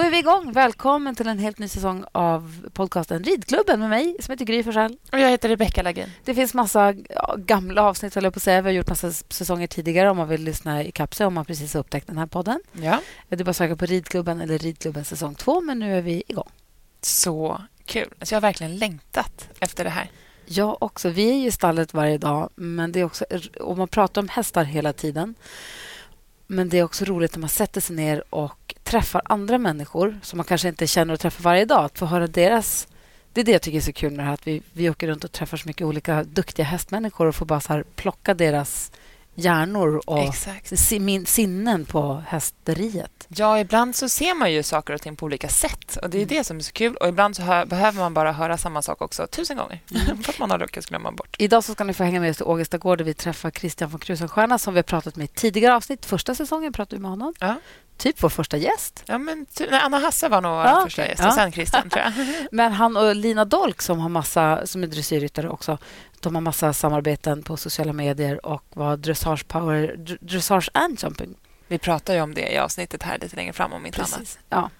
Är vi igång. Välkommen till en helt ny säsong av podcasten Ridklubben med mig som heter Gry Forssell. Och jag heter Rebecka Lagin. Det finns massa gamla avsnitt, jag på att säga. Vi har gjort massa säsonger tidigare om man vill lyssna i kapsel om man precis har upptäckt den här podden. Ja. Det är bara att söka på Ridklubben eller Ridklubben säsong två, men nu är vi igång. Så kul. Alltså jag har verkligen längtat efter det här. Jag också. Vi är i stallet varje dag, men det är också... Och man pratar om hästar hela tiden. Men det är också roligt när man sätter sig ner och träffar andra människor som man kanske inte känner och träffar varje dag. Att få höra deras... Det är det jag tycker är så kul med det här, att vi, vi åker runt och träffar så mycket olika duktiga hästmänniskor och får bara så plocka deras hjärnor och Exakt. sinnen på hästeriet. Ja, ibland så ser man ju saker och ting på olika sätt. Och Det är mm. det som är så kul. Och Ibland så hör, behöver man bara höra samma sak också tusen gånger. Mm. för att man har lyckats glömma bort. Idag så ska ni få hänga med oss till Ågesta gård där vi träffar Christian von Krusenstjerna som vi har pratat med i tidigare avsnitt. Första säsongen pratade vi med honom. Ja. Typ vår första gäst. Ja, men ty- nej, Anna Hasse var nog ja, första gäst. Ja. sen Christian, tror jag. men han och Lina Dolk som, har massa, som är dressyrryttare också de har massa samarbeten på sociala medier och var Dressage Power, Dressage and Jumping. Vi pratar ju om det i avsnittet här lite längre fram, om inte Precis. annat.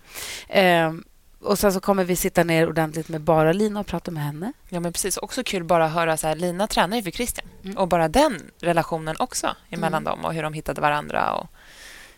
Ja. Eh, och Sen så kommer vi sitta ner ordentligt med bara Lina och prata med henne. Ja, men precis. Också kul bara att höra... Så här, Lina tränar ju för Christian. Mm. Och bara den relationen också emellan mm. dem och hur de hittade varandra. Och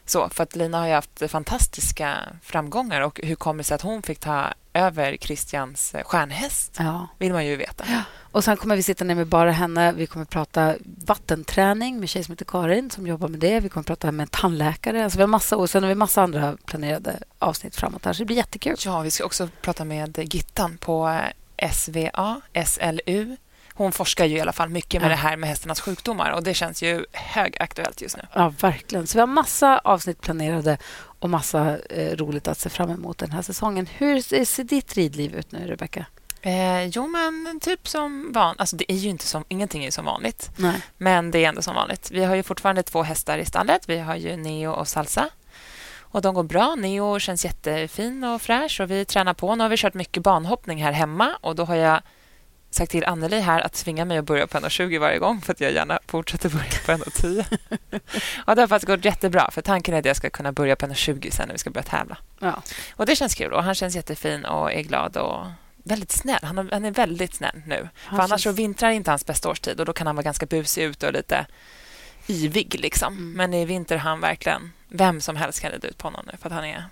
så, för att Lina har ju haft fantastiska framgångar. Och Hur kommer det sig att hon fick ta över Christians stjärnhäst? Ja. vill man ju veta. Ja. Och Sen kommer vi sitta ner med bara henne. Vi kommer prata vattenträning med en tjej som heter Karin som jobbar med det. Vi kommer prata med en tandläkare. Alltså vi har massa, och sen har vi massa andra planerade avsnitt framåt. Här, så det blir jättekul. Ja, vi ska också prata med Gittan på SVA, SLU. Hon forskar ju i alla fall mycket med ja. det här med hästarnas sjukdomar och det känns ju högaktuellt just nu. Ja, verkligen. Så vi har massa avsnitt planerade och massa eh, roligt att se fram emot den här säsongen. Hur ser ditt ridliv ut nu, Rebecka? Eh, jo, men typ som vanligt. Alltså, det är ju inte som, ingenting är som vanligt, Nej. men det är ändå som vanligt. Vi har ju fortfarande två hästar i stallet. Vi har ju Neo och Salsa. Och De går bra. Neo känns jättefin och fräsch och vi tränar på. Nu har vi kört mycket banhoppning här hemma och då har jag sagt till Anneli här att tvinga mig att börja på 1,20 varje gång för att jag gärna fortsätter börja på 1,10. och det har faktiskt gått jättebra för tanken är att jag ska kunna börja på 1,20 sen när vi ska börja tävla. Ja. Och Det känns kul och han känns jättefin och är glad och väldigt snäll. Han, är, han är väldigt snäll nu. Han för annars känns... så vintrar inte hans bästa årstid och då kan han vara ganska busig ute och lite yvig. Liksom. Mm. Men i vinter han verkligen... Vem som helst kan rida ut på honom nu för att han är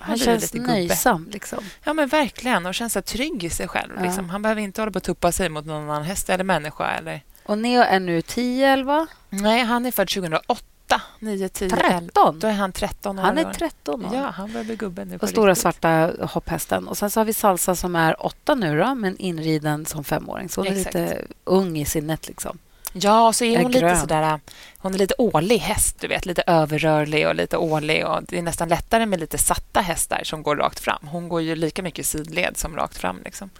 han känns nöjsam. Liksom. Ja, men verkligen. Och känns så trygg i sig själv. Ja. Liksom. Han behöver inte hålla på att tuppa sig mot någon annan häst eller människa. Eller... Och Neo är nu 10, 11? Nej, han är född 2008. 9, 10, 13? Då är han 13 år. Han är 13 år. Ja, han börjar bli gubbe nu. Och stora svarta hopphästen. Och sen så har vi Salsa som är 8 nu, då, men inriden som femåring. Så hon Exakt. är lite ung i sinnet. Liksom. Ja, och så är hon är lite sådär... Hon är lite årlig häst, du vet. Lite överrörlig och lite årlig. Och det är nästan lättare med lite satta hästar som går rakt fram. Hon går ju lika mycket sidled som rakt fram. Liksom.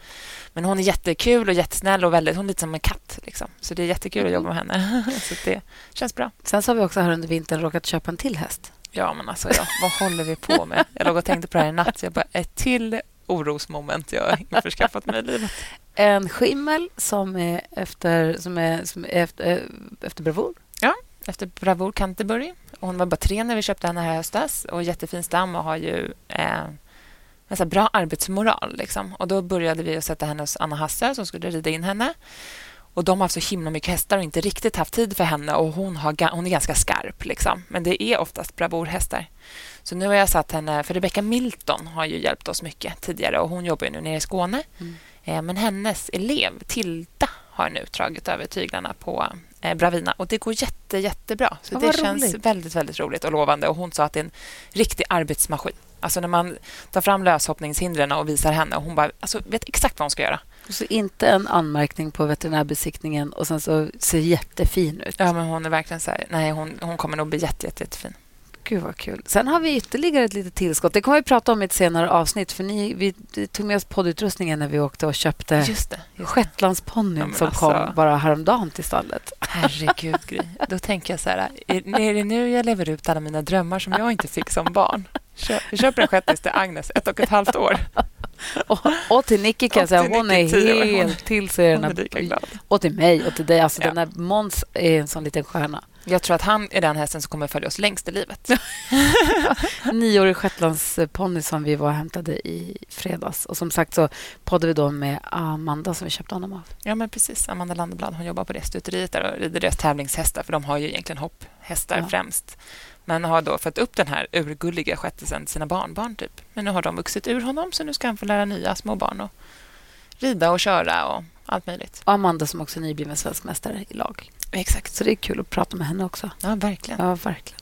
Men hon är jättekul och jättesnäll och väldigt, hon är lite som en katt. Liksom. Så det är jättekul att jobba med henne. så det känns bra. Sen så har vi också här under vintern råkat köpa en till häst. Ja, men alltså, ja, vad håller vi på med? Jag låg och tänkte på det här i natt. Jag bara, ett till orosmoment jag har införskaffat mig i livet. En skimmel som är efter, som är, som är efter, eh, efter bravur. Ja, efter bravur Canterbury. Hon var bara tre när vi köpte henne här i höstas och jättefin stam och har ju eh, en bra arbetsmoral. Liksom. Och Då började vi att sätta henne hos Anna Hasse som skulle rida in henne. Och De har haft så himla mycket hästar och inte riktigt haft tid för henne. och Hon, har, hon är ganska skarp, liksom. men det är oftast bravurhästar. Så nu har jag satt henne... För Rebecca Milton har ju hjälpt oss mycket tidigare och hon jobbar nu nere i Skåne. Mm. Eh, men hennes elev, Tilda, har nu dragit över tyglarna på eh, Bravina och det går jätte, jättebra. Så ja, det känns roligt. väldigt, väldigt roligt och lovande. Och hon sa att det är en riktig arbetsmaskin. Alltså när man tar fram löshoppningshindren och visar henne och hon bara alltså, vet exakt vad hon ska göra. Så inte en anmärkning på veterinärbesiktningen och sen så ser jättefin ut. Ja, men hon är verkligen så här, nej, hon, hon kommer nog bli jätte, jätte, jättefin. Gud, vad kul. Sen har vi ytterligare ett litet tillskott. Det kommer vi prata om i ett senare avsnitt. För ni, Vi tog med oss poddutrustningen när vi åkte och köpte just det, just Shetlandsponnyn ja, som alltså, kom bara häromdagen till stallet. Herregud, Gry. Då tänker jag så här... Är, är det nu jag lever ut alla mina drömmar som jag inte fick som barn? Vi köper en shettis till Agnes, ett och ett halvt år. Och, och till Nicky kan jag säga, hon är helt till sig. Och till mig och till dig. Alltså, ja. den där Måns är en sån liten stjärna. Jag tror att han är den hästen som kommer följa oss längst i livet. Nioårig shetlandsponny som vi var hämtade i fredags. Och som sagt så poddade vi då med Amanda som vi köpte honom av. Ja, men precis. Amanda Landeblad. Hon jobbar på det stuteriet där och rider deras tävlingshästar. För de har ju egentligen hopphästar ja. främst. Men har då fått upp den här urgulliga shetisen till sina barnbarn. Typ. Men nu har de vuxit ur honom så nu ska han få lära nya små barn att rida och köra och allt möjligt. Och Amanda som också är nybliven svensk mästare i lag. Exakt. Så det är kul att prata med henne också. Ja, verkligen. Ja, verkligen.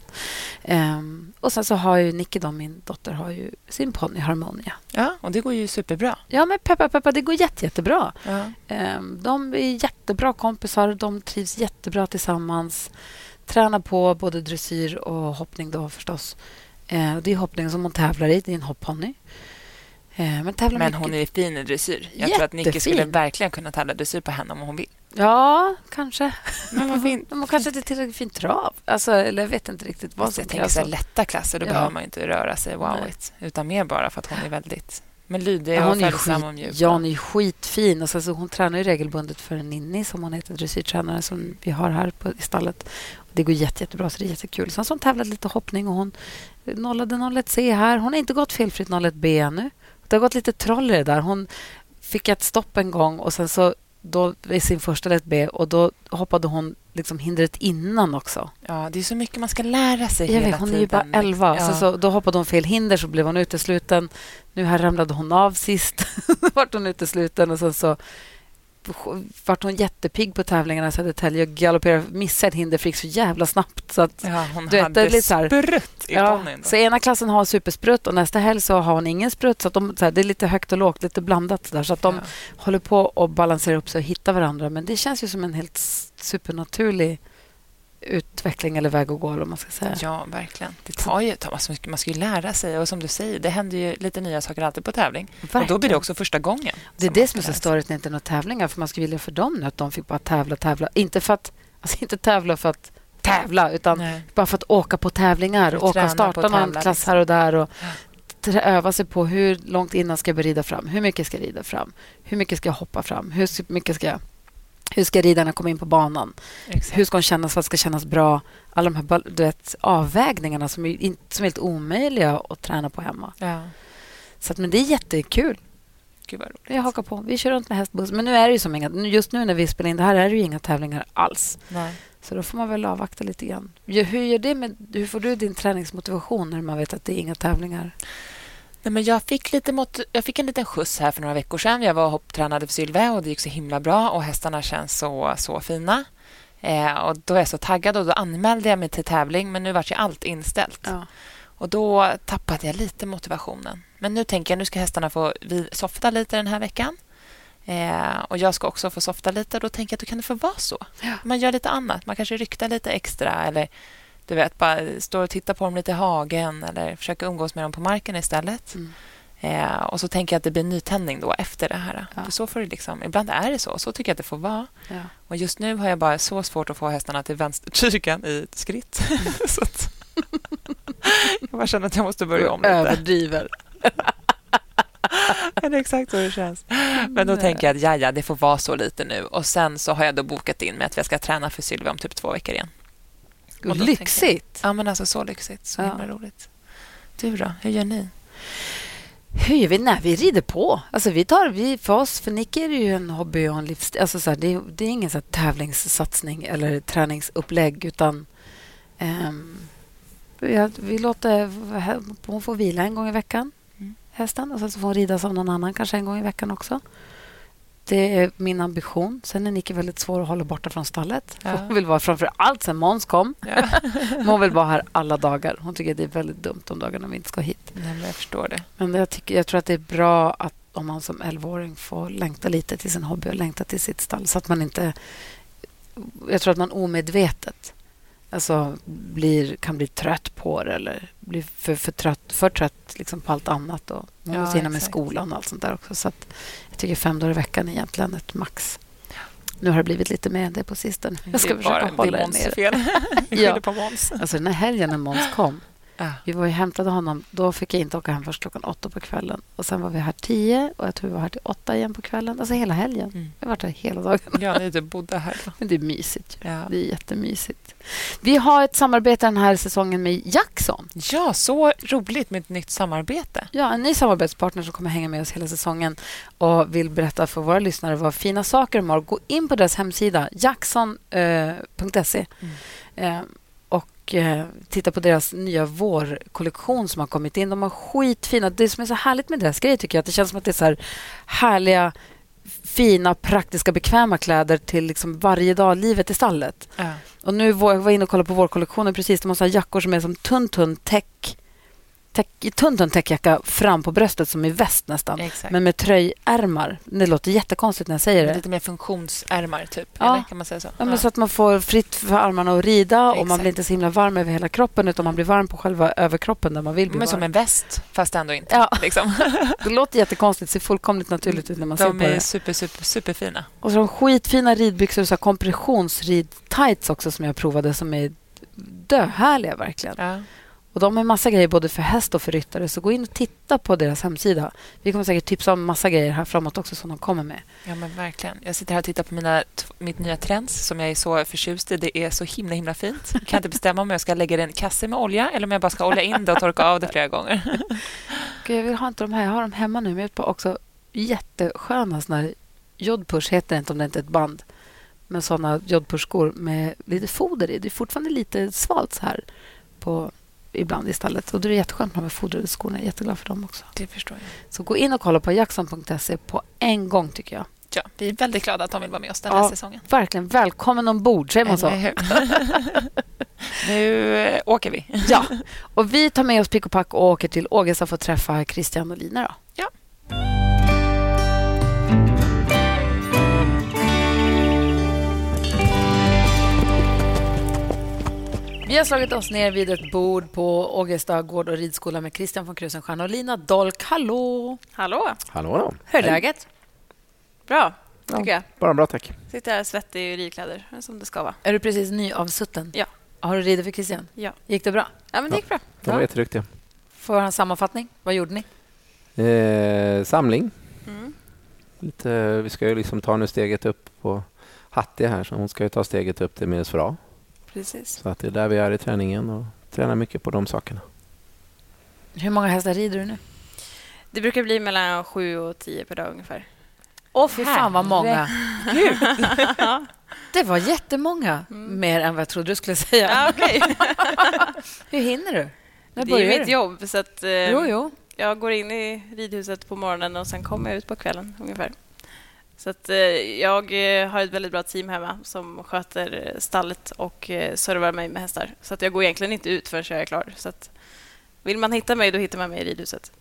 Um, och sen så har ju Nicky, då, min dotter, har ju sin ponny Harmonia. Ja, och det går ju superbra. Ja, men peppa, peppa, det går jätte, jättebra. Ja. Um, de är jättebra kompisar. De trivs jättebra tillsammans. Tränar på både dressyr och hoppning då förstås. Uh, det är hoppning som hon tävlar i. Det är en hopponny. Uh, men men hon är fin i dressyr. Jag Jättefin. tror att Nicky skulle verkligen kunna tävla dressyr på henne om hon vill. Ja, kanske. Men vad. De har kanske inte tillräckligt fint trav. Alltså, eller jag vet inte riktigt vad som Jag tänker så lätta klasser, då ja. behöver man inte röra sig wowigt. Utan mer bara för att hon är väldigt men lydig ja, och följsam och mjuk. Ja, hon är skitfin. Och så, så hon tränar ju regelbundet för Ninni, som hon heter, dressyrtränare som vi har här på, i stallet. Det går jätte, jättebra, så det är jättekul. Sen så hon tävlat lite hoppning och hon nollade 01C här. Hon har inte gått felfritt 01B ännu. Det har gått lite troll i det där. Hon fick ett stopp en gång och sen så då i sin första lätt B och då hoppade hon liksom hindret innan också. Ja, det är så mycket man ska lära sig jag hela vet, Hon tiden. är ju bara 11. Ja. Så, så, då hoppade hon fel hinder, så blev hon utesluten. Nu här ramlade hon av sist. vart hon utesluten och sen så vart hon jättepigg på tävlingarna i Södertälje och galopperade, missade ett hinder fick så jävla snabbt. Så att, ja, hon du hade lite så sprutt i ja, Så ena klassen har supersprutt och nästa helg så har hon ingen sprutt. Så, de, så här, det är lite högt och lågt, lite blandat. Så, där, så att de ja. håller på och balanserar upp sig och hittar varandra. Men det känns ju som en helt supernaturlig utveckling eller väg att gå. Eller man ska säga. Ja, verkligen. Det tar ju, alltså, man ska ju lära sig. Och som du säger, det händer ju lite nya saker alltid på tävling. Verkligen. Och då blir det också första gången. Det är det som är så störigt när det inte är några tävlingar. För man skulle vilja för dem nu att de fick bara tävla, tävla. Inte för att, alltså inte tävla för att tävla, utan Nej. bara för att åka på tävlingar. Och åka och starta någon klass liksom. här och där. Och öva sig på hur långt innan ska jag rida fram. Hur mycket ska jag rida fram? Hur mycket ska jag hoppa fram? Hur mycket ska jag hur ska ridarna komma in på banan? Exakt. Hur ska de kännas? Vad ska kännas bra? Alla de här du vet, avvägningarna som är, som är helt omöjliga att träna på hemma. Ja. Så att, men det är jättekul. Gud vad roligt. Jag hakar på. Vi kör runt med hästbuss. Men nu är det ju som inga, just nu när vi spelar in det här är det ju inga tävlingar alls. Nej. Så då får man väl avvakta lite grann. Hur, gör det med, hur får du din träningsmotivation när man vet att det är inga tävlingar? Nej, men jag, fick lite mot, jag fick en liten skjuts här för några veckor sedan. Jag var hopptränade för Sylve och det gick så himla bra och hästarna känns så, så fina. Eh, och Då är jag så taggad och då anmälde jag mig till tävling men nu var ju allt inställt. Ja. Och Då tappade jag lite motivationen. Men nu tänker jag nu ska hästarna få softa lite den här veckan. Eh, och Jag ska också få softa lite. Då tänker jag att då kan det få vara så. Ja. Man gör lite annat. Man kanske ryktar lite extra eller du vet, bara står och tittar på dem lite i hagen eller försöker umgås med dem på marken istället. Mm. Eh, och så tänker jag att det blir nytändning då efter det här. Ja. För så får det liksom, ibland är det så. Så tycker jag att det får vara. Ja. Och just nu har jag bara så svårt att få hästarna till vänstertygen i skritt. så att, jag bara känner att jag måste börja om lite. Överdriver. det är exakt så det känns. Men då Nej. tänker jag att ja, ja, det får vara så lite nu. Och Sen så har jag då bokat in med att jag ska träna för Sylvia om typ två veckor igen. Lyxigt! ja, men alltså så lyxigt. Så ja. himla roligt. Du då? Hur gör ni? Hur gör vi? Nej, vi rider på. Alltså, vi tar, vi, för oss, för Nick är det ju en hobby och en livsstil. Alltså, så här, det, det, är ingen så tävlingssatsning eller träningsupplägg, utan um, vi, vi låter... Hon får vila en gång i veckan, mm. hästen. Och sen så får hon ridas av någon annan kanske en gång i veckan också. Det är min ambition. Sen är Nicky väldigt svår att hålla borta från stallet. Ja. Hon vill vara framför allt sen Måns kom. Ja. hon vill vara här alla dagar. Hon tycker det är väldigt dumt de dagarna vi inte ska hit. Nej, men jag förstår det. Men jag, tycker, jag tror att det är bra att om man som 11-åring får längta lite till sin hobby och längta till sitt stall. Så att man inte... Jag tror att man omedvetet alltså, blir, kan bli trött på det eller blir för, för trött, för trött liksom på allt annat. Och man ja, måste hinna med skolan och allt sånt där också. Så jag tycker fem dagar i veckan är egentligen ett max. Nu har det blivit lite mer än det på sistone. Jag ska försöka hålla det ner. fel. ja. Alltså den här helgen när Måns kom Ja. Vi var och hämtade honom. Då fick jag inte åka hem först klockan åtta på kvällen. Och Sen var vi här tio och jag tror vi var här till åtta igen på kvällen. Alltså hela helgen. Mm. Jag har varit här hela dagen. Ja, ni typ bodde här. Då. Men det är mysigt. Ja. Det är jättemysigt. Vi har ett samarbete den här säsongen med Jackson. Ja, så roligt med ett nytt samarbete. Ja, en ny samarbetspartner som kommer hänga med oss hela säsongen och vill berätta för våra lyssnare vad fina saker de har. Gå in på deras hemsida, jackson.se. Eh, mm. Eh, och eh, titta på deras nya vårkollektion som har kommit in. De har skitfina... Det som är så härligt med deras grejer tycker jag att det känns som att det är så här härliga fina, praktiska, bekväma kläder till liksom varje dag, livet i stallet. Ja. Och nu var jag inne och kollade på vårkollektionen precis. De har så jackor som är som tunn, tunn täck, tunn, tunn täckjacka fram på bröstet som i väst nästan. Exakt. Men med tröjärmar. Det låter jättekonstigt när jag säger det. Lite mer funktionsärmar, typ. Ja. Eller, kan man säga så? Ja, men så att man får fritt för armarna att rida Exakt. och man blir inte så himla varm över hela kroppen utan man blir varm på själva överkroppen där man vill bli Men varm. som en väst, fast ändå inte. Ja. Liksom. det låter jättekonstigt. Det ser fullkomligt naturligt ut när man de ser på det. De är super, super, superfina. Och så de skitfina ridbyxor, så kompressionsrid-tights också som jag provade som är döhärliga verkligen. Ja. Och De har massa grejer både för häst och för ryttare, så gå in och titta på deras hemsida. Vi kommer säkert tipsa om massa grejer här framåt också som de kommer med. Ja, men verkligen. Jag sitter här och tittar på mina, mitt nya Trends som jag är så förtjust i. Det är så himla himla fint. Jag kan inte bestämma om jag ska lägga det i en kasse med olja eller om jag bara ska olja in det och torka av det flera gånger. jag vill ha inte de här. Jag har dem hemma nu, men jag har också jättesköna såna här jodpush, heter det inte om det inte är ett band med såna jodpushskor med lite foder i. Det är fortfarande lite svalt så här på ibland istället. Och då är det jätteskönt med fodrade skor. Jag är jätteglad för dem också. Det förstår jag. Så gå in och kolla på jackson.se på en gång, tycker jag. Ja, vi är väldigt glada att de vill vara med oss den här ja, säsongen. Verkligen. Välkommen ombord, säger man så? nu äh, åker vi. ja, och vi tar med oss pick och pack och åker till Ågesta för att träffa Christian och Lina. Då. Ja. Vi har slagit oss ner vid ett bord på Ågesta gård och ridskola med Christian von Krusenstjerna och Lina Dolk. Hallå! Hallå! Hallå då. Hur är läget? Bra, tycker ja, jag. Bara bra, tack. Sitter här svettig i ridkläder, som det ska vara. Är du precis nyavsutten? Ja. Har du ridit för Christian? Ja. Gick det bra? Ja, men det gick bra. De var ja. jätteduktiga. Får en sammanfattning? Vad gjorde ni? Eh, samling. Mm. Lite, vi ska ju liksom ta nu steget upp på Hattie här, så hon ska ju ta steget upp till Minus A. Precis. Så att det är där vi är i träningen och tränar mycket på de sakerna. Hur många hästar rider du nu? Det brukar bli mellan sju och tio per dag ungefär. Åh, fy fan vad många! Gud. det var jättemånga. Mm. Mer än vad jag trodde du skulle säga. Ja, okay. Hur hinner du? När det är mitt jobb. Så att, eh, jo, jo. Jag går in i ridhuset på morgonen och sen kommer jag ut på kvällen ungefär. Så att, eh, jag eh, har ett väldigt bra team hemma som sköter eh, stallet och servar mig med hästar. Så att jag går egentligen inte ut förrän jag är klar. Så att, vill man hitta mig, då hittar man mig i ridhuset.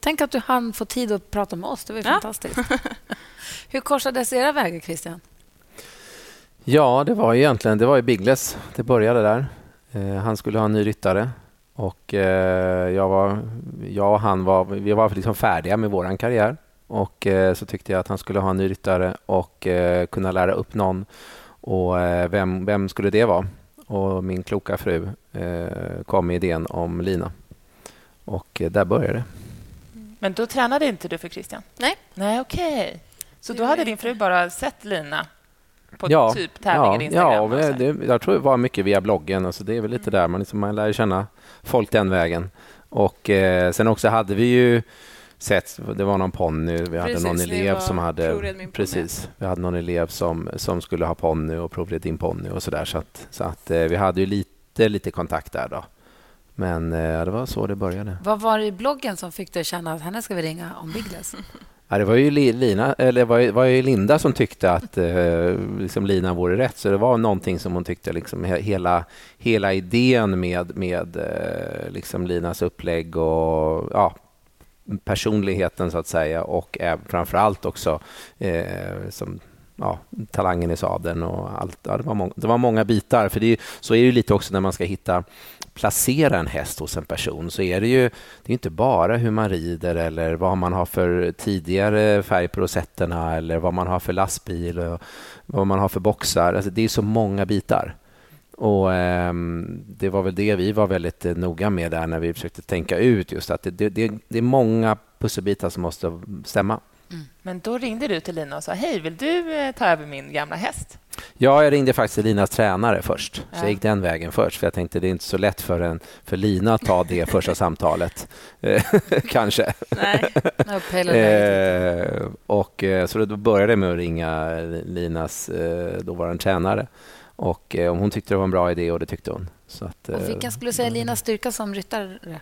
Tänk att du hann få tid att prata med oss. Det var ja. fantastiskt. Hur korsades era vägar, Christian? Ja, det var egentligen det var i Biggles. Det började där. han skulle ha en ny ryttare och jag, var, jag och han var, vi var liksom färdiga med vår karriär. Och eh, så tyckte jag att han skulle ha en ny ryttare och eh, kunna lära upp någon. Och eh, vem, vem skulle det vara? Och min kloka fru kom med idén om Lina. Och där började det. Men då tränade inte du för Christian? Nej. Nej, okej. Okay. Så då hade din fru bara sett Lina på ja, typ tävlingen ja, Instagram? Ja, det, jag tror det var mycket via bloggen. Alltså det är väl lite mm. där man, liksom, man lär känna folk den vägen. Och eh, sen också hade vi ju sett, det var någon ponny, vi hade precis, någon elev som hade precis, vi hade någon elev som, som skulle ha ponny och provred din ponny och sådär så att, så att eh, vi hade ju lite, lite kontakt där då. Men eh, det var så det började. Vad var det i bloggen som fick dig att känna att henne ska vi ringa om Biggles? Ja, det var ju Lina, eller var, var ju Linda som tyckte att eh, liksom Lina vore rätt. Så det var någonting som hon tyckte, liksom, hela, hela idén med, med eh, liksom Linas upplägg och ja, personligheten så att säga och framför allt också eh, som ja, talangen i sadeln och allt. Ja, det, var många, det var många bitar. För det är, så är det ju lite också när man ska hitta placera en häst hos en person så är det ju det är inte bara hur man rider eller vad man har för tidigare färg på rosetterna eller vad man har för lastbil och vad man har för boxar. Alltså det är så många bitar. Och eh, Det var väl det vi var väldigt eh, noga med där när vi försökte tänka ut just att det, det, det är många pusselbitar som måste stämma. Mm. Men då ringde du till Lina och sa hej, vill du eh, ta över min gamla häst? Ja, jag ringde faktiskt till Linas tränare först. Ja. Så jag gick den vägen först, för jag tänkte det är inte så lätt för, en, för Lina att ta det första samtalet. Kanske. Nej. eh, och, så då började jag med att ringa Linas dåvarande tränare. Och eh, hon tyckte det var en bra idé och det tyckte hon. Så att, och vilken skulle du säga Linas styrka som ryttare?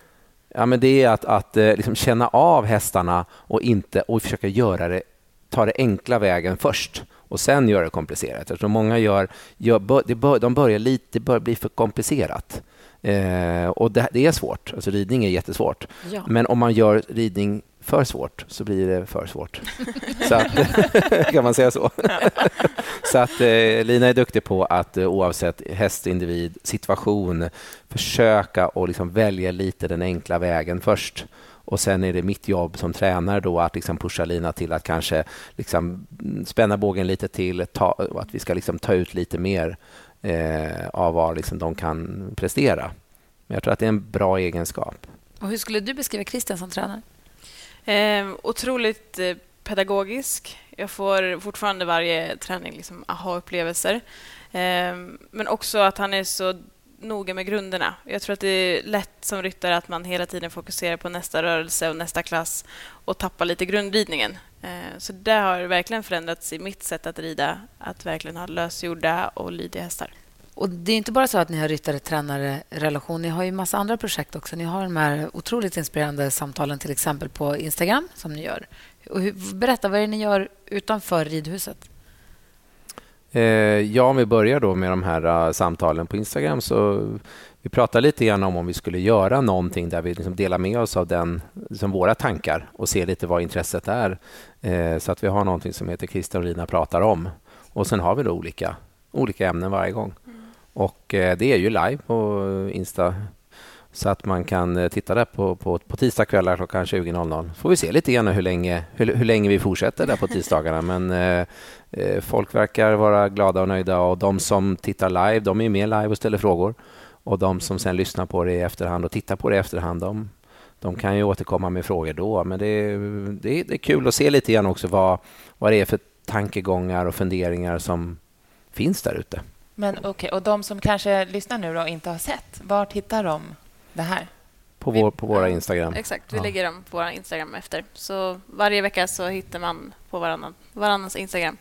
Ja, men det är att, att eh, liksom känna av hästarna och inte och försöka göra det, ta det enkla vägen först och sen göra det komplicerat. Eftersom många gör, gör bör, de börjar lite, det börjar bli för komplicerat. Eh, och det, det, är svårt. Alltså ridning är jättesvårt. Ja. Men om man gör ridning för svårt så blir det för svårt. så att, kan man säga så? så att eh, Lina är duktig på att eh, oavsett hästindivid, situation, försöka och liksom välja lite den enkla vägen först. Och sen är det mitt jobb som tränare då att liksom pusha Lina till att kanske liksom spänna bågen lite till, ta, att vi ska liksom ta ut lite mer eh, av vad liksom de kan prestera. Men jag tror att det är en bra egenskap. Och hur skulle du beskriva Christian som tränare? Eh, otroligt eh, pedagogisk. Jag får fortfarande varje träning liksom aha-upplevelser. Eh, men också att han är så noga med grunderna. Jag tror att det är lätt som ryttare att man hela tiden fokuserar på nästa rörelse och nästa klass och tappar lite grundridningen. Ehm, så det har verkligen förändrats i mitt sätt att rida, att verkligen ha lösgjorda och lydiga hästar. Och Det är inte bara så att ni har ryttare-tränare-relation. Ni har ju massa andra projekt också. Ni har de här otroligt inspirerande samtalen till exempel på Instagram som ni gör. Och hur, berätta, vad är det ni gör utanför ridhuset? Eh, ja, om vi börjar då med de här uh, samtalen på Instagram så vi pratar lite grann om om vi skulle göra någonting där vi liksom delar med oss av den, liksom våra tankar och ser lite vad intresset är. Eh, så att vi har någonting som heter Christian och Rina pratar om. Och sen har vi då olika, olika ämnen varje gång. Och eh, det är ju live på Insta så att man kan eh, titta där på, på, på tisdagskvällar klockan 20.00. får vi se lite grann hur länge, hur, hur länge vi fortsätter där på tisdagarna. Men eh, eh, folk verkar vara glada och nöjda och de som tittar live, de är med live och ställer frågor. Och de som sen lyssnar på det i efterhand och tittar på det i efterhand, de, de kan ju återkomma med frågor då. Men det, det, det är kul att se lite grann också vad, vad det är för tankegångar och funderingar som finns där ute. Men okej, okay, och de som kanske lyssnar nu och inte har sett, var hittar de det här? På, vår, på våra Instagram. Exakt, vi ja. lägger dem på våra Instagram efter. Så varje vecka så hittar man på varannan, varannans Instagram.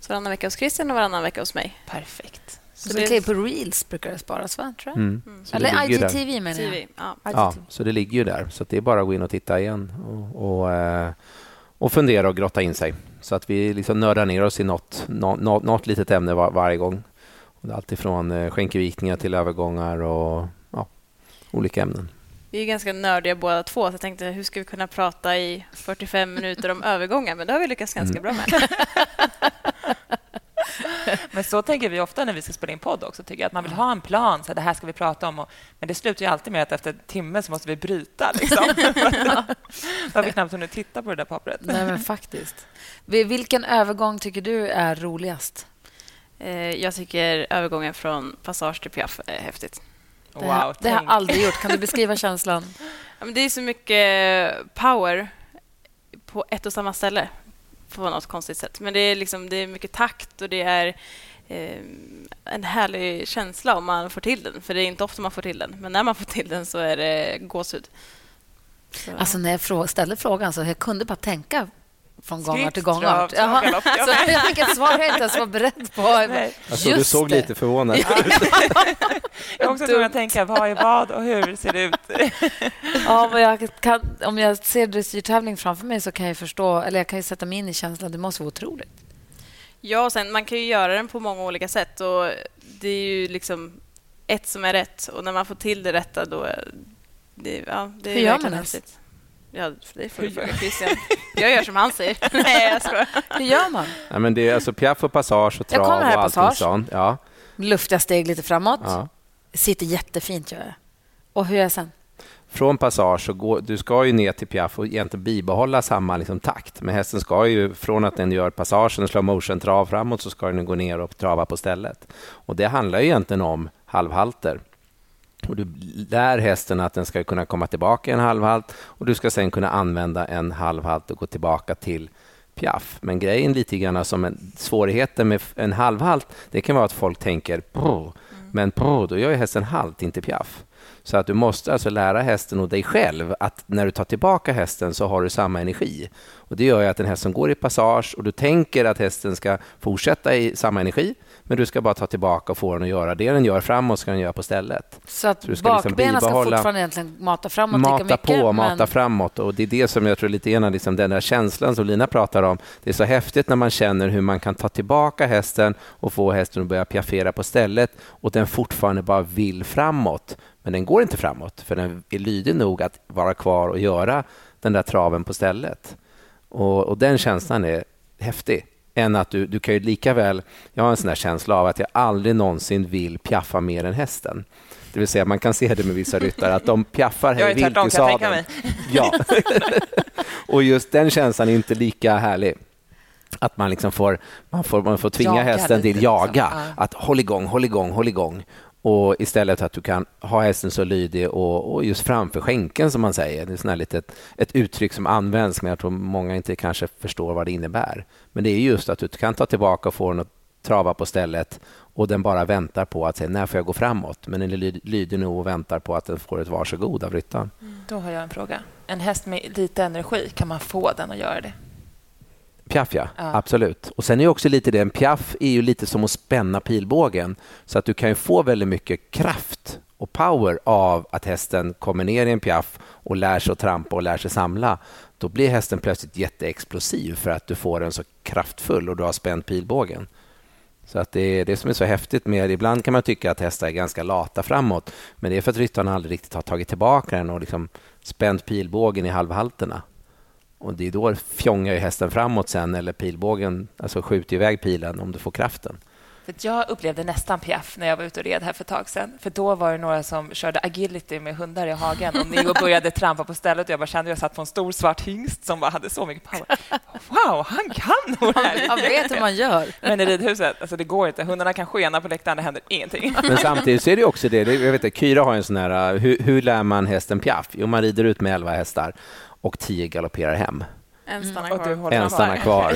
Så varannan vecka hos Christian och varannan vecka hos mig. Perfekt. Så, så det är på Reels brukar det sparas, va? Tror jag. Mm. Mm. Eller IGTV menar jag. TV, ja. ja. så det ligger ju där. Så det är bara att gå in och titta igen och, och, eh, och fundera och grotta in sig. Så att vi liksom nördar ner oss i något, något, något litet ämne var, varje gång. Allt ifrån eh, skänkevikningar till övergångar och ja, olika ämnen. Vi är ganska nördiga båda två, så jag tänkte hur ska vi kunna prata i 45 minuter om övergångar? Men det har vi lyckats ganska mm. bra med. men så tänker vi ofta när vi ska spela in podd också. Tycker jag, att man vill ha en plan, så här, det här ska vi prata om. Och, men det slutar ju alltid med att efter en timme så måste vi bryta. Liksom. Då har vi knappt hunnit titta på det där pappret. Nej, men faktiskt. Vilken övergång tycker du är roligast? Eh, jag tycker övergången från Passage till Piaf är häftigt. Det, wow, det har jag aldrig gjort. Kan du beskriva känslan? det är så mycket power på ett och samma ställe på något konstigt sätt. Men det är, liksom, det är mycket takt och det är eh, en härlig känsla om man får till den. För det är inte ofta man får till den. Men när man får till den så är det gåshud. Så. Alltså när jag ställde frågan så jag kunde bara tänka från gångart till gångart. Jaha. Så jag fick ett svar jag inte ens var beredd på. Alltså, du såg det. lite förvånad ut. jag är också tvungen att tänka vad är vad och hur ser det ut? ja, men jag kan, om jag ser dressyrtävling framför mig så kan jag förstå, eller jag kan ju sätta mig in i känslan. Det måste vara otroligt. Ja, och sen, man kan ju göra den på många olika sätt. Och Det är ju liksom ett som är rätt. Och när man får till det rätta, då... Det, ja, det är Hur gör man häftigt. Ja, det får du fråga Christian. Jag gör som han säger. Nej, jag skojar. Hur gör man? Ja, men det är alltså piaff och passage och trav och allting sånt. Ja. Luftiga steg lite framåt. Ja. Sitter jättefint, gör jag. Och hur gör jag sen? Från passage så går, du ska ju ner till piaff och egentligen bibehålla samma liksom, takt. Men hästen ska ju, från att den gör passagen och slow motion trav framåt, så ska den gå ner och trava på stället. Och det handlar ju egentligen om halvhalter. Och du lär hästen att den ska kunna komma tillbaka i en halvhalt och du ska sen kunna använda en halvhalt och gå tillbaka till piaff. Men grejen lite grann som en svårigheten med en halvhalt, det kan vara att folk tänker prr, men prr, då gör ju hästen halt, inte piaff. Så att du måste alltså lära hästen och dig själv att när du tar tillbaka hästen så har du samma energi. Och Det gör ju att en häst som går i passage och du tänker att hästen ska fortsätta i samma energi, men du ska bara ta tillbaka och få den att göra det den gör framåt ska den göra på stället. Så att så ska bakbenen liksom ska fortfarande egentligen mata framåt mata lika mycket? på, men... mata framåt. Och det är det som jag tror lite grann, liksom den där känslan som Lina pratar om. Det är så häftigt när man känner hur man kan ta tillbaka hästen och få hästen att börja piaffera på stället och den fortfarande bara vill framåt. Men den går inte framåt, för den är lydig nog att vara kvar och göra den där traven på stället. Och, och den känslan är häftig än att du, du kan ju lika väl... Jag har en sån där känsla av att jag aldrig någonsin vill piaffa mer än hästen. Det vill säga, man kan se det med vissa ryttare, att de piaffar hej vilt i sadeln. Ja. och just den känslan är inte lika härlig. Att man liksom får, man får, man får tvinga jaga hästen till jaga. Liksom. Att håll igång, håll igång, håll igång. Och istället att du kan ha hästen så lydig och, och just framför skänken som man säger. Det är sån litet, ett uttryck som används men jag tror många inte kanske förstår vad det innebär. Men det är just att du kan ta tillbaka och få den att trava på stället och den bara väntar på att säga när får jag gå framåt. Men den är lydig nog och väntar på att den får ett varsågod av ryttaren. Mm. Då har jag en fråga. En häst med lite energi, kan man få den att göra det? Piaff, ja. ja. Absolut. Och sen är också lite det, en piaff är ju lite som att spänna pilbågen. Så att du kan få väldigt mycket kraft och power av att hästen kommer ner i en piaff och lär sig att trampa och lär sig samla. Då blir hästen plötsligt jätteexplosiv för att du får den så kraftfull och du har spänt pilbågen. Så att det är det som är så häftigt med Ibland kan man tycka att hästar är ganska lata framåt, men det är för att ryttarna aldrig riktigt har tagit tillbaka den och liksom spänt pilbågen i halvhalterna. Och det är då fjongar hästen framåt sen eller pilbågen, alltså skjuter iväg pilen om du får kraften. För jag upplevde nästan piaff när jag var ute och red här för ett tag sedan. För då var det några som körde agility med hundar i hagen och Neo började trampa på stället och jag bara kände att jag satt på en stor svart hingst som bara hade så mycket power. Wow, han kan nog Han vet hur man gör. Men i ridhuset, alltså det går inte. Hundarna kan skena på läktaren, det händer ingenting. Men samtidigt så är det också det, jag vet att Kyra har en sån här, hur, hur lär man hästen piaff? Jo, man rider ut med elva hästar och tio galopperar hem. En stannar kvar. Mm. En stannar kvar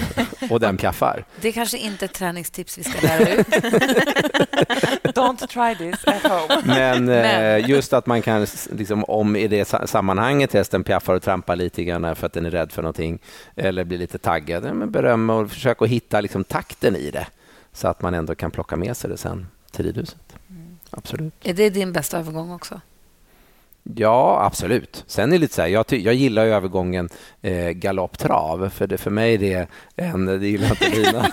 och den piaffar. Det är kanske inte ett träningstips vi ska lära ut. Don't try this at home. Men, eh, Men. just att man kan, liksom, om i det sammanhanget hästen piaffar och trampar lite grann för att den är rädd för någonting eller blir lite taggad, men beröm och försök att hitta liksom, takten i det så att man ändå kan plocka med sig det sen till ridhuset. Mm. Absolut. Är det din bästa övergång också? Ja, absolut. Sen är det lite så här, jag, jag gillar övergången eh, galopptrav, för det, för mig är det en... Det gillar inte Lina.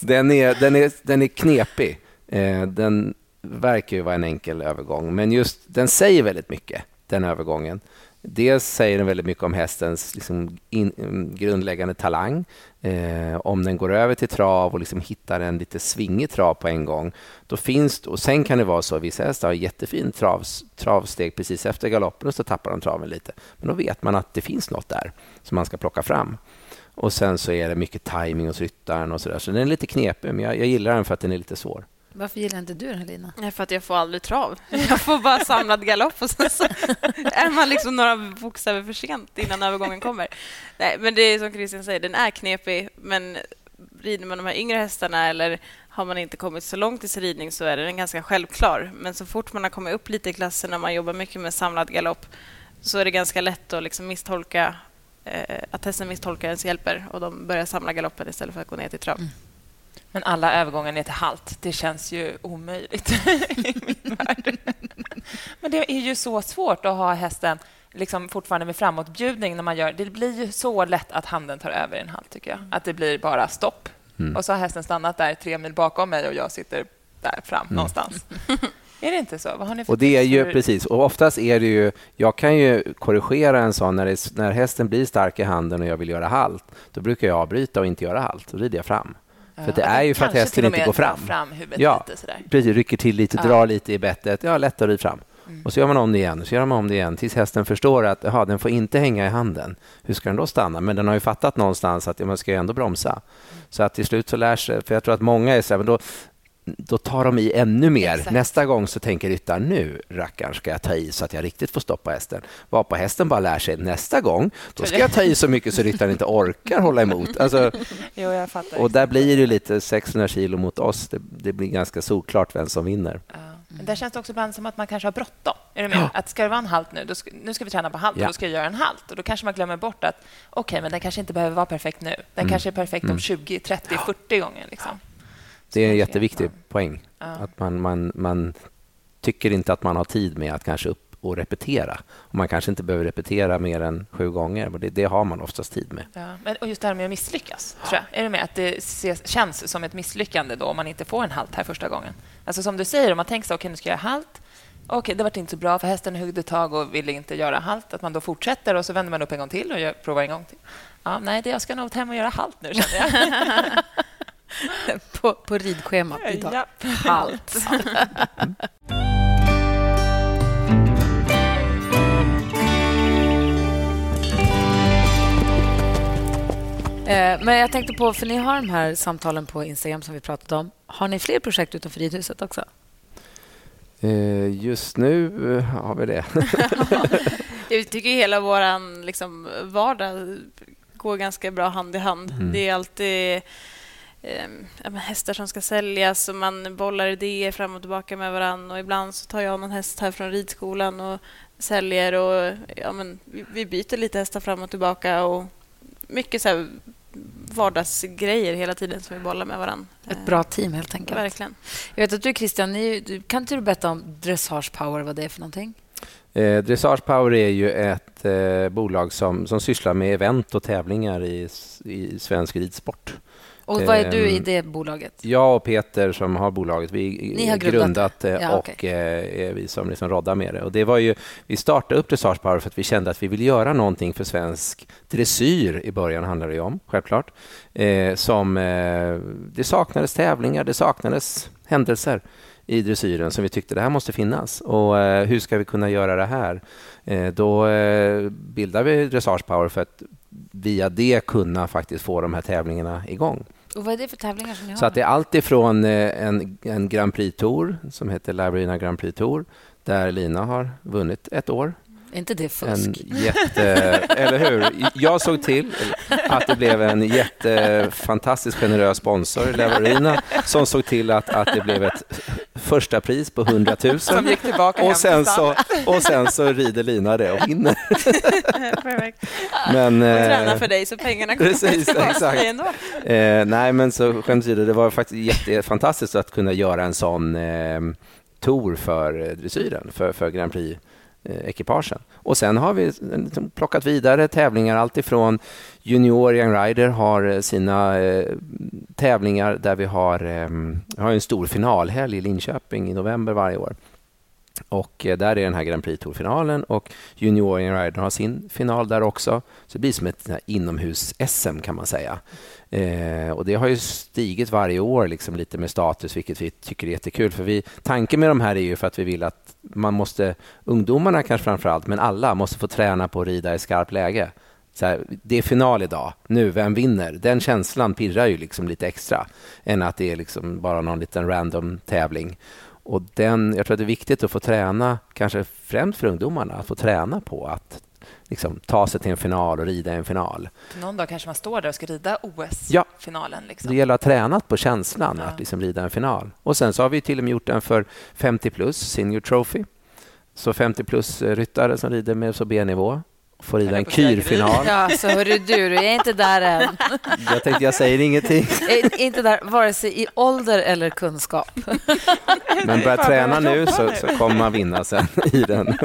den, är, den, är, den är knepig. Eh, den verkar ju vara en enkel övergång, men just den säger väldigt mycket, den övergången. Dels säger den väldigt mycket om hästens liksom in, grundläggande talang. Eh, om den går över till trav och liksom hittar en lite svingig trav på en gång. Då finns, och sen kan det vara så att vissa hästar har jättefint trav, travsteg precis efter galoppen och så tappar de traven lite. Men då vet man att det finns något där som man ska plocka fram. Och Sen så är det mycket timing hos ryttaren och så där. Så den är lite knepig, men jag, jag gillar den för att den är lite svår. Varför gillar inte du den, Lina? Ja, för att jag får aldrig trav. Jag får bara samlad galopp och sen så är man liksom några bokstäver för sent innan övergången kommer. Nej, men det är som Christian säger, den är knepig, men rider man de här yngre hästarna eller har man inte kommit så långt i sin ridning så är den ganska självklar. Men så fort man har kommit upp lite i klassen och man jobbar mycket med samlad galopp så är det ganska lätt att liksom misstolka eh, att hästen misstolkar ens hjälper och de börjar samla galoppen istället för att gå ner till trav. Mm. Men alla övergångar ner till halt, det känns ju omöjligt i min värld. Men det är ju så svårt att ha hästen liksom fortfarande med framåtbjudning när man gör... Det blir ju så lätt att handen tar över en halt, tycker jag. Att det blir bara stopp. Mm. Och så har hästen stannat där tre mil bakom mig och jag sitter där fram mm. någonstans. Är det inte så? Vad har ni för och det är ju precis. Och oftast är det ju... Jag kan ju korrigera en sån när, det, när hästen blir stark i handen och jag vill göra halt. Då brukar jag avbryta och inte göra halt. Då rider jag fram. För det är ju för att hästen inte går fram. fram ja, lite sådär. precis. Rycker till lite, ja. drar lite i bettet. Ja, lätt att rida fram. Mm. Och så gör man om det igen, så gör man om det igen tills hästen förstår att aha, den får inte hänga i handen. Hur ska den då stanna? Men den har ju fattat någonstans att man ska ju ändå bromsa. Mm. Så att till slut så lär sig, för jag tror att många är så här, men då, då tar de i ännu mer. Exakt. Nästa gång så tänker ryttaren nu rackaren ska jag ta i så att jag riktigt får stoppa hästen. Var på hästen bara lär sig nästa gång, då ska jag ta i så mycket så ryttaren inte orkar hålla emot. Alltså, jo, jag fattar. Och där blir det lite 600 kilo mot oss. Det, det blir ganska solklart vem som vinner. Ja. Men där känns det också ibland som att man kanske har bråttom. Är du med? Ja. Att ska det vara en halt nu, ska, nu ska vi träna på halt ja. då ska jag göra en halt. Och då kanske man glömmer bort att okej, okay, men den kanske inte behöver vara perfekt nu. Den mm. kanske är perfekt om 20, 30, 40 gånger. Liksom. Det är en jätteviktig poäng. Att man, man, man tycker inte att man har tid med att kanske upp och repetera. Och man kanske inte behöver repetera mer än sju gånger. Men det, det har man oftast tid med. Ja, men, och just det här med att misslyckas. Tror jag. Är det med att det ses, känns som ett misslyckande då om man inte får en halt här första gången? Alltså som du säger, om man tänker så, okej, okay, nu ska jag göra halt. Okej, det var inte så bra, för hästen huggde tag och ville inte göra halt. Att man då fortsätter och så vänder man upp en gång till och gör, provar en gång till. Ja, nej, det, jag ska nog hem och göra halt nu, känner jag. på, på ridschemat idag. Ja. Halt. Eh, men jag tänkte på, för ni har de här samtalen på Instagram som vi pratade om. Har ni fler projekt utanför ridhuset också? Eh, just nu eh, har vi det. jag tycker hela vår liksom, vardag går ganska bra hand i hand. Mm. Det är alltid eh, hästar som ska säljas och man bollar idéer fram och tillbaka med varandra. Och ibland så tar jag någon häst här från ridskolan och säljer och ja, men, vi byter lite hästar fram och tillbaka. och Mycket så här vardagsgrejer hela tiden som vi bollar med varandra. Ett bra team, helt enkelt. Verkligen. Jag vet att du, Christian, ni, kan inte du berätta om Dressage Power, vad det är för någonting? Eh, Dressage Power är ju ett eh, bolag som, som sysslar med event och tävlingar i, i svensk ridsport. Och vad är du i ehm, det bolaget? Jag och Peter som har bolaget, vi Ni har grundat det ja, och okay. Eh, är vi som liksom roddar med det. Och det var ju, vi startade upp Dressage Power för att vi kände att vi ville göra någonting för svensk dressyr. I början handlade det om, självklart. Eh, som, eh, det saknades tävlingar, det saknades händelser i dressyren som vi tyckte det här måste finnas. Och eh, hur ska vi kunna göra det här? Eh, då eh, bildade vi Dressage Power för att via det kunna faktiskt få de här tävlingarna igång. Och vad är det för tävlingar som ni har? Så att det är allt ifrån eh, en, en Grand Prix-tour som heter Labrina Grand Prix Tour där Lina har vunnit ett år är inte det fusk? En jätte, eller hur? Jag såg till att det blev en jättefantastiskt generös sponsor, Leverina, som såg till att, att det blev ett första pris på 100 000. Som gick tillbaka och sen, så, och sen så rider Lina det och vinner. Perfekt. Men, och eh, tränar för dig så pengarna kommer precis, tillbaka exakt. ändå. Eh, nej, men så skämt det var faktiskt jättefantastiskt att kunna göra en sån eh, tour för dressyren, för, för Grand Prix Eh, Eh, ekipagen. Och sen har vi eh, liksom plockat vidare tävlingar. Alltifrån Junior Young Rider har eh, sina eh, tävlingar där vi har, eh, har en stor finalhelg i Linköping i november varje år. Och eh, där är den här Grand Prix Tour-finalen och Junior Young Rider har sin final där också. Så det blir som ett inomhus-SM kan man säga. Eh, och det har ju stigit varje år liksom lite med status, vilket vi tycker är jättekul. För vi, tanken med de här är ju för att vi vill att man måste, ungdomarna kanske framför allt, men alla måste få träna på att rida i skarpt läge. Så här, det är final idag, nu, vem vinner? Den känslan pirrar ju liksom lite extra än att det är liksom bara någon liten random tävling. Och den, jag tror att det är viktigt att få träna, kanske främst för ungdomarna, att få träna på att liksom, ta sig till en final och rida en final. Någon dag kanske man står där och ska rida OS-finalen. Ja, liksom. det gäller att ha tränat på känslan ja. att liksom rida en final. Och Sen så har vi till och med gjort den för 50 plus, Senior Trophy. Så 50 plus-ryttare som rider med så B-nivå får rida en kyrfinal. Ja, så hörru du, du är inte där än. Jag tänkte, jag säger ingenting. inte där vare sig i ålder eller kunskap. Men börja träna nu så, så kommer man vinna sen i den.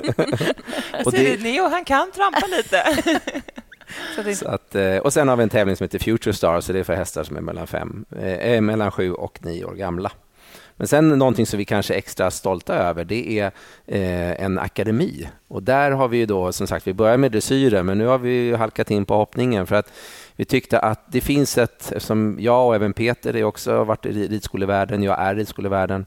Och det... Neo, han kan trampa lite. Så det... så att, eh, och sen har vi en tävling som heter Future Star, så det är för hästar som är mellan, fem, eh, mellan sju och nio år gamla. Men sen någonting som vi kanske är extra stolta över, det är eh, en akademi. Och där har vi ju då, som sagt, vi börjar med dressyren, men nu har vi halkat in på hoppningen för att vi tyckte att det finns ett, som jag och även Peter är också varit i ridskolevärlden, jag är i ridskolevärlden,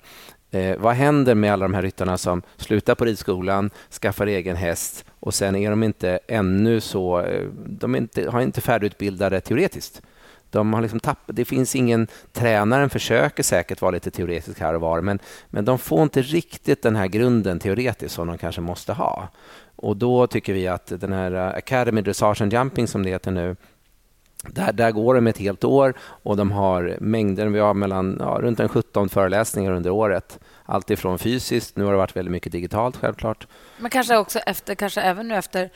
Eh, vad händer med alla de här ryttarna som slutar på ridskolan, skaffar egen häst och sen är de inte ännu så... Eh, de inte, har inte färdigutbildade teoretiskt de har liksom tappat, det finns ingen... Tränaren försöker säkert vara lite teoretisk här och var men, men de får inte riktigt den här grunden teoretiskt som de kanske måste ha. Och Då tycker vi att den här eh, Academy Dressage and Jumping, som det heter nu, där, där går de ett helt år och de har mängder. Vi har mellan, ja, runt en 17 föreläsningar under året. Allt ifrån fysiskt, nu har det varit väldigt mycket digitalt självklart. Men kanske också efter, kanske även nu efter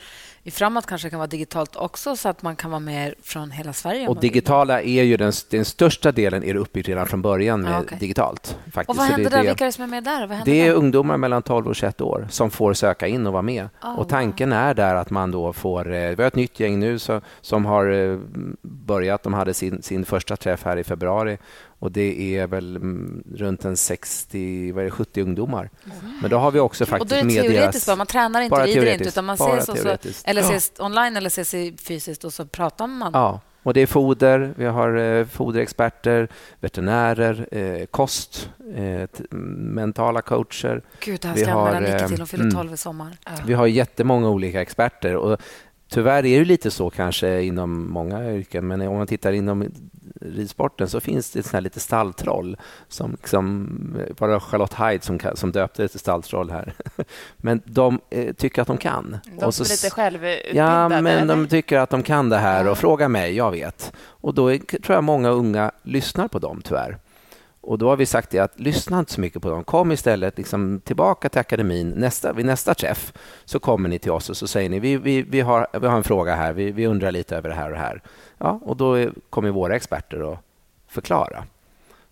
i framåt kanske kan vara digitalt också så att man kan vara med från hela Sverige. Och digitala är ju den, den största delen är uppbyggt redan från början med ah, okay. digitalt. Faktiskt. Och vad händer där? Vilka är det som är med där? Vad det är där? ungdomar mellan 12 och 21 år som får söka in och vara med. Oh, och tanken wow. är där att man då får... Eh, vi har ett nytt gäng nu som, som har eh, börjat. De hade sin, sin första träff här i februari och det är väl mm, runt en 60, vad är det, 70 ungdomar. Mm. Men då har vi också faktiskt och då är det teoretiskt bara, man tränar inte, bara rider inte, utan man ses, och så, eller ses ja. online eller ses fysiskt och så pratar man. Ja, och det är foder, vi har eh, foderexperter, veterinärer, eh, kost, eh, mentala coacher. Gud, det här ska vi har, anmäla Nicky till. Hon fyller 12 mm. i sommar. Vi har jättemånga olika experter. Och Tyvärr är det lite så kanske inom många yrken, men om man tittar inom ridsporten så finns det ett lite stalltroll. Som liksom, var det Charlotte Hyde som, som döpte till stalltroll här. Men de eh, tycker att de kan. De och så, är lite självutbildade? Ja, men eller? de tycker att de kan det här och frågar mig, jag vet. Och då är, tror jag många unga lyssnar på dem tyvärr. Och då har vi sagt det att lyssna inte så mycket på dem. Kom istället liksom tillbaka till akademin nästa, vid nästa träff. Så kommer ni till oss och så säger ni vi, vi, vi, har, vi har en fråga här. Vi, vi undrar lite över det här och det här. Ja, och då kommer våra experter att förklara.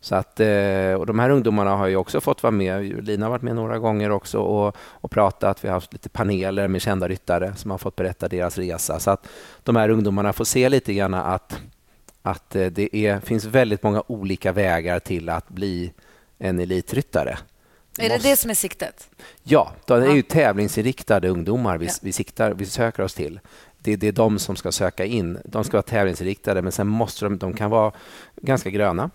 Så att, eh, och de här ungdomarna har ju också fått vara med. Lina har varit med några gånger också och, och pratat. Vi har haft lite paneler med kända ryttare som har fått berätta deras resa. Så att de här ungdomarna får se lite grann att att eh, det är, finns väldigt många olika vägar till att bli en elitryttare. Är det det som är siktet? Ja, de är ju tävlingsinriktade ungdomar vi, ja. vi, siktar, vi söker oss till. Det, det är de som ska söka in. De ska vara tävlingsinriktade, men sen måste de, de kan vara ganska gröna.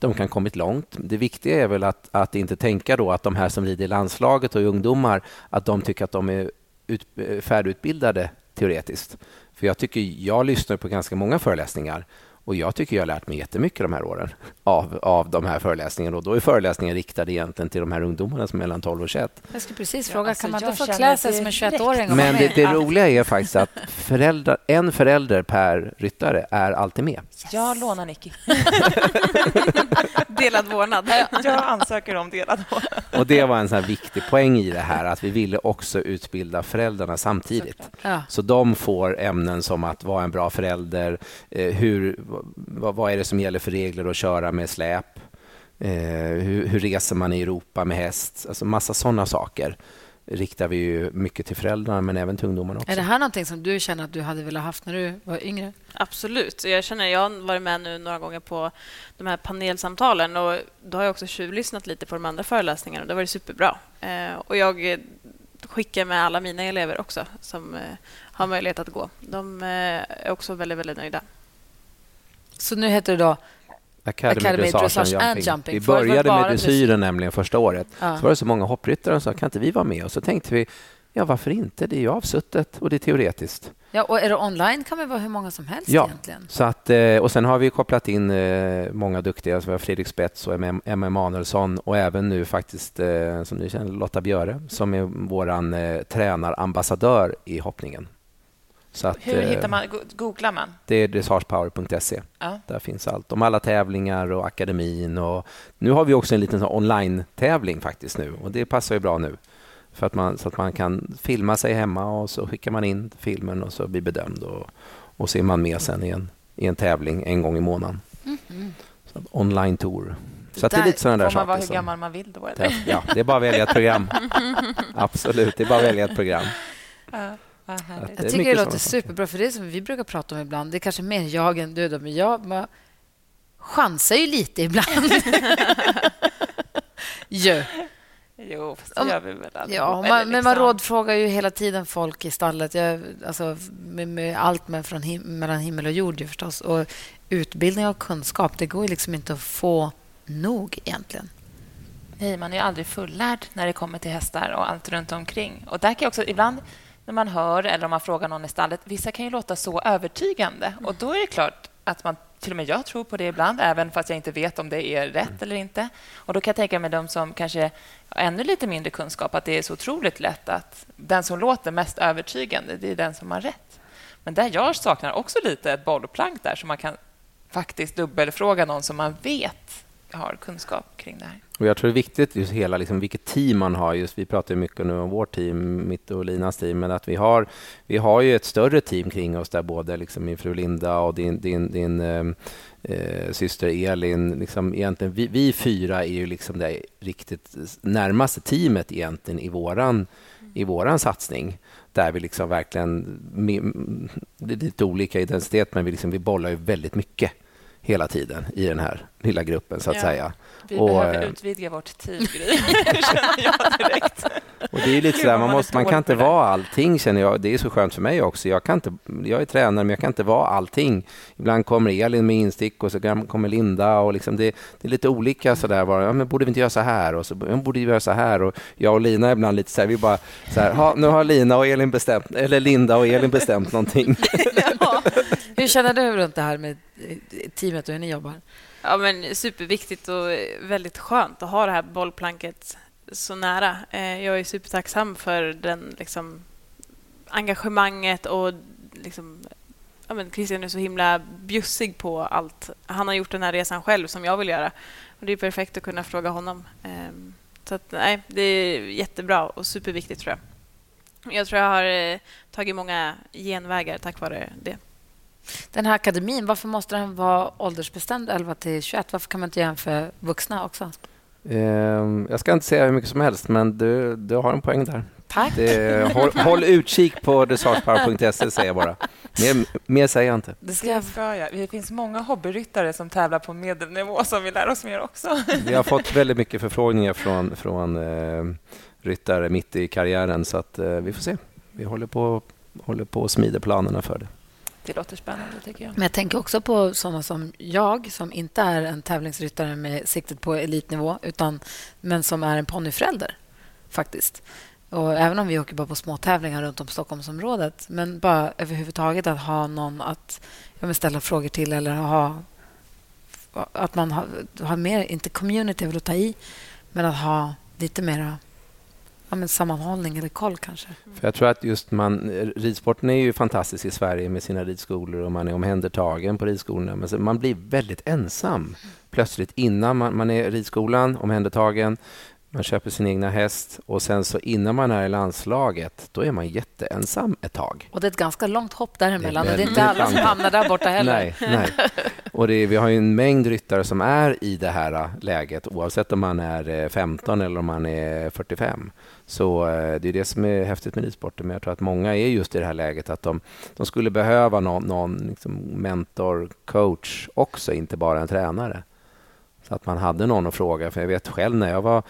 De kan ha kommit långt. Det viktiga är väl att, att inte tänka då att de här som rider i landslaget och är ungdomar, att de tycker att de är ut, färdigutbildade teoretiskt. För jag tycker jag lyssnar på ganska många föreläsningar och jag tycker jag har lärt mig jättemycket de här åren av, av de här föreläsningarna. Och då är föreläsningen riktad egentligen till de här ungdomarna som är mellan 12 och 21. Jag skulle precis fråga, ja, alltså, kan man inte få klä sig som en 21-åring? Men det, det roliga är faktiskt att föräldrar, en förälder per ryttare är alltid med. Yes. Jag lånar Nicky. delad vårdnad. Jag ansöker om delad vårdnad. Och Det var en sån viktig poäng i det här, att vi ville också utbilda föräldrarna samtidigt. Ja. Så de får ämnen som att vara en bra förälder, eh, hur vad, vad är det som gäller för regler att köra med släp? Eh, hur, hur, reser man i Europa med häst? Alltså massa sådana saker riktar vi ju mycket till föräldrarna, men även till ungdomarna också. Är det här någonting som du känner att du hade velat haft när du var yngre? Absolut. Jag känner jag har varit med nu några gånger på de här panelsamtalen och då har jag också tjuvlyssnat lite på de andra föreläsningarna. Det har varit superbra. Eh, och jag skickar med alla mina elever också som eh, har möjlighet att gå. De är också väldigt, väldigt nöjda. Så nu heter det då Academy, Academy Dressage, and, Jumping. jumping. Vi började med dressyren nämligen första året. Ja. Så var det så många hoppryttare som sa kan inte vi vara med? Och så tänkte vi ja, varför inte? Det är ju avsuttet och det är teoretiskt. Ja, och är det online kan det vara hur många som helst ja, egentligen. Så att, eh, och sen har vi kopplat in eh, många duktiga, har Fredrik Spets och Emma Emanuelsson och även nu faktiskt, eh, som ni känner, Lotta Björe som är vår tränarambassadör i hoppningen. Att, Hur hittar eh, man, googlar man? Det är dressagepower.se. Ja. Där finns allt om alla tävlingar och akademin. Och nu har vi också en liten online-tävling faktiskt nu och det passar ju bra nu. För att man, så att man kan filma sig hemma och så skickar man in filmen och så blir bedömd och, och så är man med sen i en, i en tävling en gång i månaden. Mm. Så online tour. Så det är lite sådana där Får man vara hur gammal man vill då? Eller? Ja, det är bara att välja ett program. Absolut, det är bara att välja ett program. Ja. Jag tycker det låter superbra, för det som vi brukar prata om ibland. Det är kanske mer jag än du, då, men jag man chansar ju lite ibland. jo. Jo, fast det gör vi väl aldrig. Ja, man, liksom. men man rådfrågar ju hela tiden folk i stallet. Jag, alltså, med, med allt med från him mellan himmel och jord ju förstås. Och utbildning och kunskap, det går ju liksom inte att få nog egentligen. Nej, man är aldrig fullärd när det kommer till hästar och allt runt omkring. Och där kan jag också ibland när man hör eller om man frågar någon i stallet. Vissa kan ju låta så övertygande och då är det klart att man till och med jag tror på det ibland, även fast jag inte vet om det är rätt eller inte. Och Då kan jag tänka mig de som kanske har ännu lite mindre kunskap, att det är så otroligt lätt att den som låter mest övertygande, det är den som har rätt. Men där jag saknar också lite ett bollplank där, så man kan faktiskt dubbelfråga någon som man vet har kunskap kring det här. Och jag tror det är viktigt just hela liksom, vilket team man har. Just, vi pratar mycket nu om vårt team, mitt och Linas team, men att vi har, vi har ju ett större team kring oss där både liksom min fru Linda och din, din, din ehm, eh, syster Elin, liksom egentligen, vi, vi, fyra är ju liksom det riktigt närmaste teamet egentligen i våran, i våran satsning där vi liksom verkligen... Det är lite olika identitet, men vi, liksom, vi bollar ju väldigt mycket hela tiden i den här lilla gruppen, så att ja. säga. Vi och, behöver eh, utvidga vårt team, känner jag direkt. Och det är lite sådär, man, måste, man kan inte vara allting, känner jag. Det är så skönt för mig också. Jag, kan inte, jag är tränare, men jag kan inte vara allting. Ibland kommer Elin med instick och så kommer Linda. och liksom det, det, är lite olika. Sådär, bara, ja, men borde vi inte göra så här? Och så borde vi göra så här? Och jag och Lina är ibland lite så här, vi bara så här, ha, nu har Lina och Elin bestämt, eller Linda och Elin bestämt någonting. ja. Hur känner du runt det här med eh, teamet och hur ni jobbar? Ja, men superviktigt och väldigt skönt att ha det här bollplanket så nära. Eh, jag är supertacksam för den liksom, engagemanget och liksom, ja, men Christian är så himla bjussig på allt. Han har gjort den här resan själv som jag vill göra. Och Det är perfekt att kunna fråga honom. Ehm, så att, nej, det är jättebra och superviktigt tror jag. Jag tror jag har eh, tagit många genvägar tack vare det. Den här akademin, varför måste den vara åldersbestämd 11 till 21? Varför kan man inte göra den för vuxna också? Ehm, jag ska inte säga hur mycket som helst, men du, du har en poäng där. Tack. Det, håll, håll, utkik på dressagepower.se, säger jag bara. Mer, mer säger jag inte. Det ska jag. Ska jag. Det finns många hobbyryttare som tävlar på medelnivå som vill lära oss mer också. Vi har fått väldigt mycket förfrågningar från, från eh, ryttare mitt i karriären, så att, eh, vi får se. Vi håller på, håller på och smider planerna för det. Det låter spännande, tycker jag. Men jag tänker också på såna som jag, som inte är en tävlingsryttare med siktet på elitnivå, utan, men som är en ponnyförälder, faktiskt. Och även om vi åker bara på små tävlingar runt om Stockholmsområdet, men bara överhuvudtaget att ha någon att ja, ställa frågor till eller ha... Att man har, har mer, inte community vill ta i, men att ha lite mer ja, men sammanhållning eller koll kanske. För jag tror att just man, ridsporten är ju fantastisk i Sverige med sina ridskolor och man är omhändertagen på ridskolorna. Men man blir väldigt ensam plötsligt innan man, man är ridskolan, omhändertagen, man köper sin egna häst och sen så innan man är i landslaget, då är man jätteensam ett tag. Och det är ett ganska långt hopp däremellan. Det är, det är inte alla som hamnar där borta heller. Nej, nej. Och är, vi har ju en mängd ryttare som är i det här läget, oavsett om man är 15 eller om man är 45. Så eh, det är det som är häftigt med ridsporten. Men jag tror att många är just i det här läget att de, de skulle behöva någon, någon liksom mentor, coach också, inte bara en tränare. Så att man hade någon att fråga. För jag vet själv när jag var,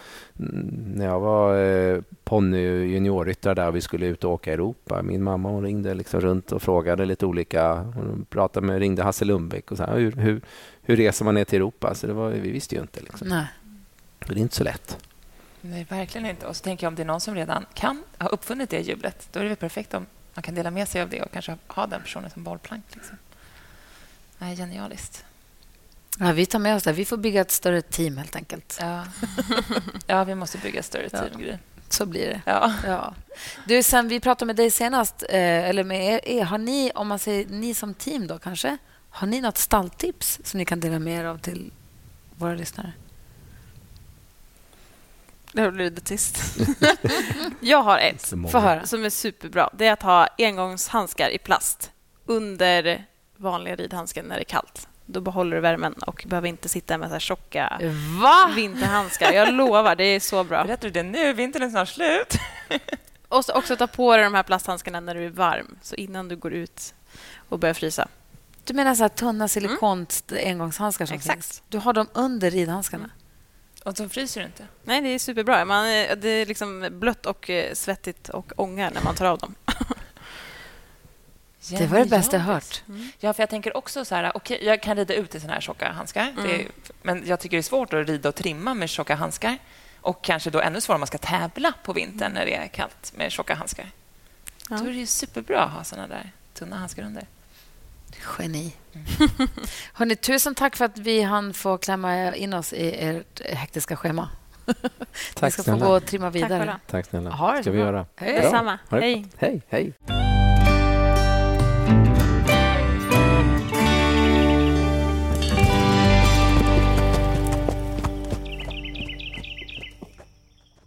när jag var eh, ponny juniorryttare där och vi skulle ut och åka i Europa. Min mamma hon ringde liksom runt och frågade lite olika. Hon pratade med, ringde Hasse Lundbäck och sa hur, hur, hur reser man ner till Europa? Så det var, vi visste ju inte. Liksom. Nej. Det är inte så lätt. Nej, verkligen inte. Och så tänker jag om det är någon som redan kan ha uppfunnit det hjulet, då är det perfekt om man kan dela med sig av det och kanske ha den personen som bollplank. Liksom. Nej, genialiskt. Ja, vi tar med oss det. Vi får bygga ett större team, helt enkelt. Ja, ja vi måste bygga ett större team. Ja. Så blir det. Ja. Ja. Du, sen vi pratade med dig senast, eh, eller med er, har ni, om man säger ni som team då kanske, har ni något stalltips som ni kan dela med er av till våra lyssnare? Det blir det tyst. jag har ett som är superbra. Det är att ha engångshandskar i plast under vanliga ridhandsken när det är kallt. Då behåller du värmen och behöver inte sitta med så här tjocka Va? vinterhandskar. Jag lovar, det är så bra. Berättar du det nu? Vintern är snart slut. och också ta på dig de här plasthandskarna när du är varm, så innan du går ut och börjar frysa. Du menar så här tunna silikon mm. som Exakt. finns? Du har dem under ridhandskarna? Mm. Och de fryser du inte? Nej, det är superbra. Man, det är liksom blött och eh, svettigt och ångar när man tar av dem. Det var det bästa jag hört. Mm. Ja, för jag tänker också så här, okay, jag kan rida ut i såna här tjocka handskar. Mm. Är, men jag tycker det är svårt att rida och trimma med tjocka handskar. Och kanske då ännu svårare om man ska tävla på vintern när det är kallt med tjocka handskar. Ja. Då är det superbra att ha såna där tunna handskar under. Geni. Mm. Hörrni, tusen tack för att vi hann få klämma in oss i ert hektiska schema. Tack Ni ska snälla. få gå och trimma vidare. Tack, tack snälla. Ha ska vi göra. Hej. Detsamma. Hej. Hej. Hej.